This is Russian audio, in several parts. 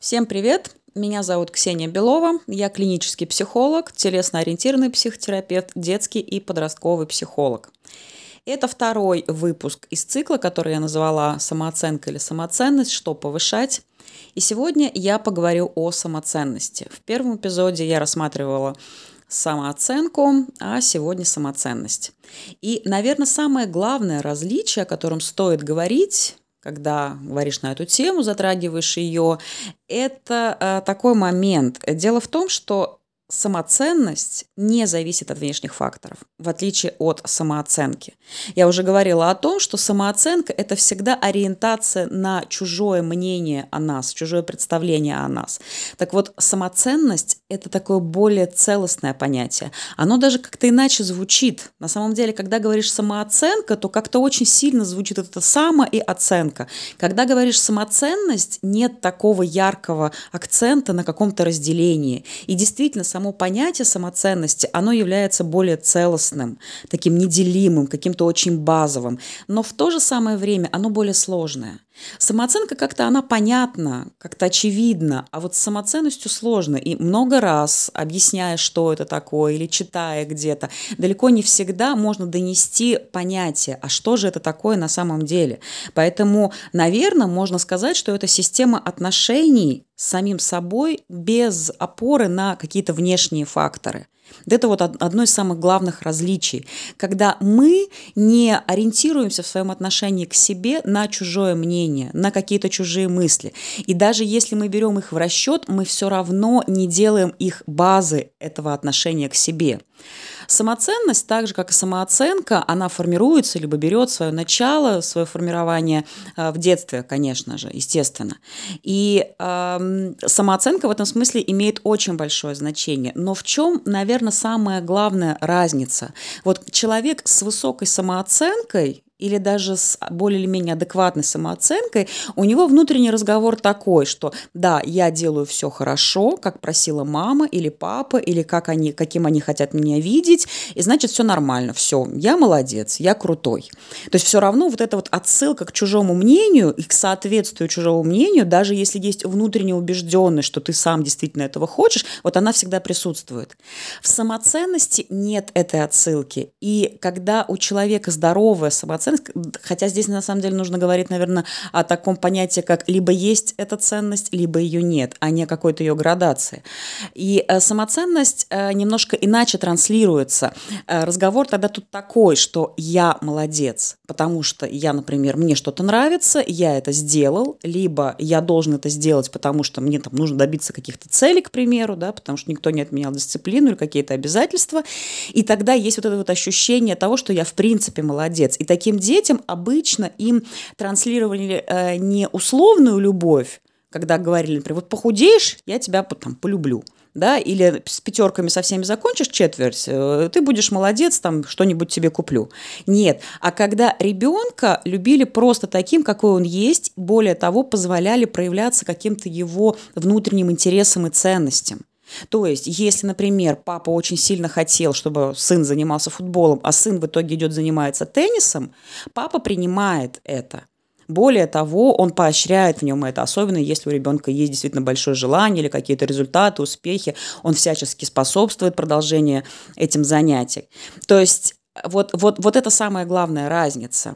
Всем привет! Меня зовут Ксения Белова, я клинический психолог, телесно-ориентированный психотерапевт, детский и подростковый психолог. Это второй выпуск из цикла, который я назвала «Самооценка или самоценность. Что повышать?». И сегодня я поговорю о самоценности. В первом эпизоде я рассматривала самооценку, а сегодня самоценность. И, наверное, самое главное различие, о котором стоит говорить, когда говоришь на эту тему, затрагиваешь ее, это э, такой момент. Дело в том, что самоценность не зависит от внешних факторов, в отличие от самооценки. Я уже говорила о том, что самооценка – это всегда ориентация на чужое мнение о нас, чужое представление о нас. Так вот, самоценность – это такое более целостное понятие. Оно даже как-то иначе звучит. На самом деле, когда говоришь самооценка, то как-то очень сильно звучит это само и оценка. Когда говоришь самоценность, нет такого яркого акцента на каком-то разделении. И действительно, само понятие самоценности, оно является более целостным, таким неделимым, каким-то очень базовым, но в то же самое время оно более сложное. Самооценка как-то она понятна, как-то очевидна, а вот с самоценностью сложно. И много раз, объясняя, что это такое, или читая где-то, далеко не всегда можно донести понятие, а что же это такое на самом деле. Поэтому, наверное, можно сказать, что это система отношений с самим собой без опоры на какие-то внешние факторы. Это вот одно из самых главных различий, когда мы не ориентируемся в своем отношении к себе на чужое мнение, на какие-то чужие мысли. И даже если мы берем их в расчет, мы все равно не делаем их базы этого отношения к себе. Самоценность, так же как и самооценка, она формируется либо берет свое начало, свое формирование э, в детстве, конечно же, естественно. И э, самооценка в этом смысле имеет очень большое значение. Но в чем, наверное, самая главная разница? Вот человек с высокой самооценкой или даже с более или менее адекватной самооценкой, у него внутренний разговор такой, что да, я делаю все хорошо, как просила мама или папа, или как они, каким они хотят меня видеть, и значит все нормально, все, я молодец, я крутой. То есть все равно вот эта вот отсылка к чужому мнению и к соответствию чужому мнению, даже если есть внутренняя убежденность, что ты сам действительно этого хочешь, вот она всегда присутствует. В самоценности нет этой отсылки. И когда у человека здоровая самоценность, ценность, хотя здесь на самом деле нужно говорить, наверное, о таком понятии, как либо есть эта ценность, либо ее нет, а не какой-то ее градации. И э, самоценность э, немножко иначе транслируется. Э, разговор тогда тут такой, что я молодец, потому что я, например, мне что-то нравится, я это сделал, либо я должен это сделать, потому что мне там нужно добиться каких-то целей, к примеру, да, потому что никто не отменял дисциплину или какие-то обязательства. И тогда есть вот это вот ощущение того, что я в принципе молодец. И таким детям обычно им транслировали э, не условную любовь, когда говорили, например, вот похудеешь, я тебя там полюблю да, или с пятерками со всеми закончишь четверть, э, ты будешь молодец, там что-нибудь тебе куплю. Нет. А когда ребенка любили просто таким, какой он есть, более того, позволяли проявляться каким-то его внутренним интересам и ценностям. То есть, если, например, папа очень сильно хотел, чтобы сын занимался футболом, а сын в итоге идет занимается теннисом, папа принимает это. Более того, он поощряет в нем это, особенно если у ребенка есть действительно большое желание или какие-то результаты, успехи, он всячески способствует продолжению этим занятий. То есть вот, вот, вот это самая главная разница,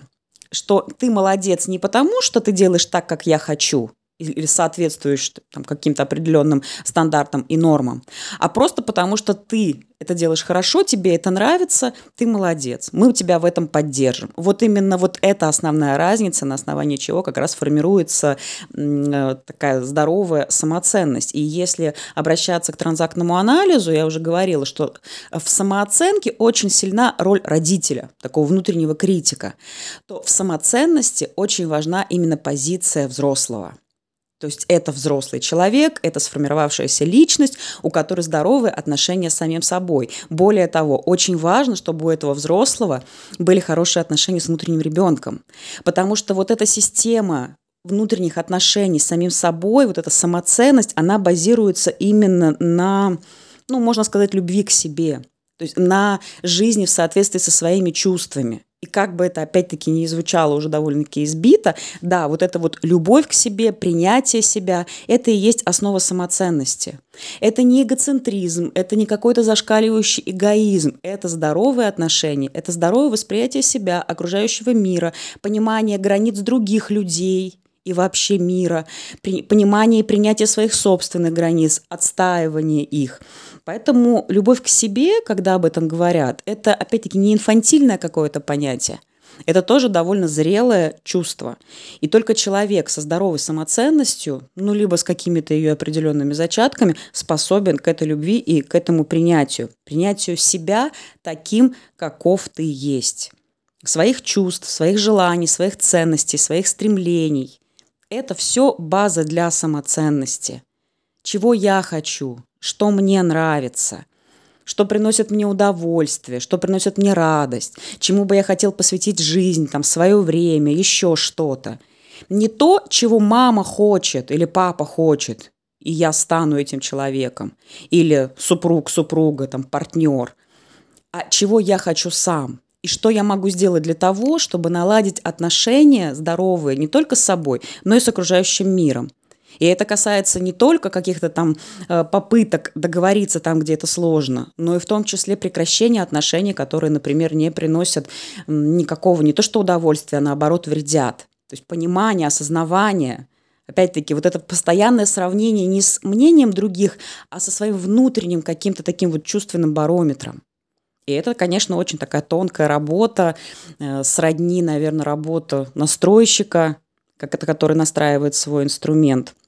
что ты молодец не потому, что ты делаешь так, как я хочу, или соответствуешь там, каким-то определенным стандартам и нормам, а просто потому, что ты это делаешь хорошо, тебе это нравится, ты молодец, мы тебя в этом поддержим. Вот именно вот эта основная разница, на основании чего как раз формируется э, такая здоровая самоценность. И если обращаться к транзактному анализу, я уже говорила, что в самооценке очень сильна роль родителя, такого внутреннего критика, то в самоценности очень важна именно позиция взрослого. То есть это взрослый человек, это сформировавшаяся личность, у которой здоровые отношения с самим собой. Более того, очень важно, чтобы у этого взрослого были хорошие отношения с внутренним ребенком. Потому что вот эта система внутренних отношений с самим собой, вот эта самоценность, она базируется именно на, ну, можно сказать, любви к себе. То есть на жизни в соответствии со своими чувствами. И как бы это опять-таки не звучало уже довольно-таки избито, да, вот это вот любовь к себе, принятие себя, это и есть основа самоценности. Это не эгоцентризм, это не какой-то зашкаливающий эгоизм, это здоровые отношения, это здоровое восприятие себя, окружающего мира, понимание границ других людей, и вообще мира, понимание и принятие своих собственных границ, отстаивание их. Поэтому любовь к себе, когда об этом говорят, это опять-таки не инфантильное какое-то понятие. Это тоже довольно зрелое чувство. И только человек со здоровой самоценностью, ну, либо с какими-то ее определенными зачатками, способен к этой любви и к этому принятию. Принятию себя таким, каков ты есть. Своих чувств, своих желаний, своих ценностей, своих стремлений. Это все база для самоценности. Чего я хочу, что мне нравится, что приносит мне удовольствие, что приносит мне радость, чему бы я хотел посвятить жизнь, там, свое время, еще что-то. Не то, чего мама хочет или папа хочет, и я стану этим человеком, или супруг, супруга, там, партнер, а чего я хочу сам, и что я могу сделать для того, чтобы наладить отношения здоровые не только с собой, но и с окружающим миром. И это касается не только каких-то там э, попыток договориться там, где это сложно, но и в том числе прекращения отношений, которые, например, не приносят никакого, не то что удовольствия, а наоборот вредят. То есть понимание, осознавание, опять-таки, вот это постоянное сравнение не с мнением других, а со своим внутренним каким-то таким вот чувственным барометром. И это, конечно, очень такая тонкая работа, э, сродни, наверное, работа настройщика, как это, который настраивает свой инструмент –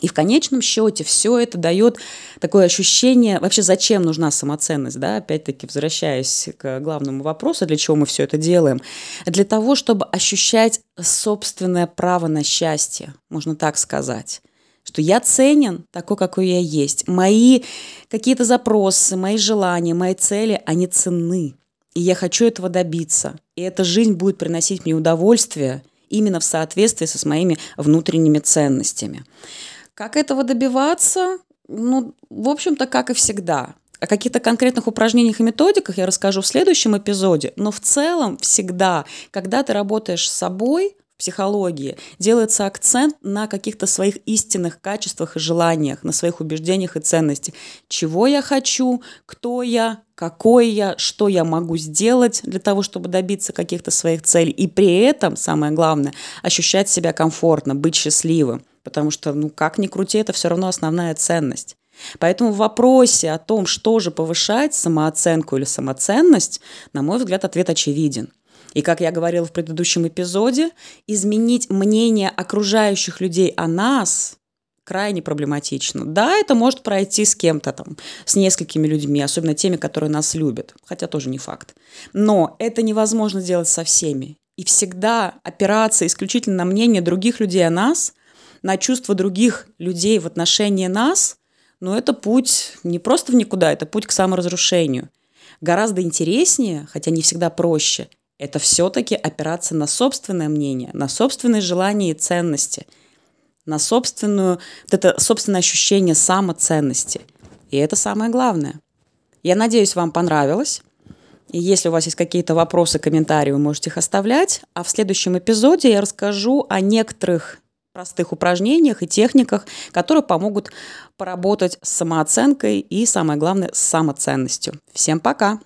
и в конечном счете все это дает такое ощущение, вообще зачем нужна самоценность, да, опять-таки возвращаясь к главному вопросу, для чего мы все это делаем, для того, чтобы ощущать собственное право на счастье, можно так сказать что я ценен такой, какой я есть. Мои какие-то запросы, мои желания, мои цели, они ценны. И я хочу этого добиться. И эта жизнь будет приносить мне удовольствие именно в соответствии со моими внутренними ценностями. Как этого добиваться? Ну, в общем-то, как и всегда. О каких-то конкретных упражнениях и методиках я расскажу в следующем эпизоде, но в целом всегда, когда ты работаешь с собой, психологии делается акцент на каких-то своих истинных качествах и желаниях, на своих убеждениях и ценностях. Чего я хочу, кто я, какой я, что я могу сделать для того, чтобы добиться каких-то своих целей. И при этом, самое главное, ощущать себя комфортно, быть счастливым потому что, ну, как ни крути, это все равно основная ценность. Поэтому в вопросе о том, что же повышает самооценку или самоценность, на мой взгляд, ответ очевиден. И, как я говорила в предыдущем эпизоде, изменить мнение окружающих людей о нас крайне проблематично. Да, это может пройти с кем-то там, с несколькими людьми, особенно теми, которые нас любят, хотя тоже не факт. Но это невозможно сделать со всеми. И всегда опираться исключительно на мнение других людей о нас – на чувства других людей в отношении нас, но это путь не просто в никуда, это путь к саморазрушению. Гораздо интереснее, хотя не всегда проще, это все-таки опираться на собственное мнение, на собственные желания и ценности, на собственную, вот это собственное ощущение самоценности. И это самое главное. Я надеюсь, вам понравилось. И если у вас есть какие-то вопросы, комментарии, вы можете их оставлять. А в следующем эпизоде я расскажу о некоторых простых упражнениях и техниках, которые помогут поработать с самооценкой и, самое главное, с самоценностью. Всем пока!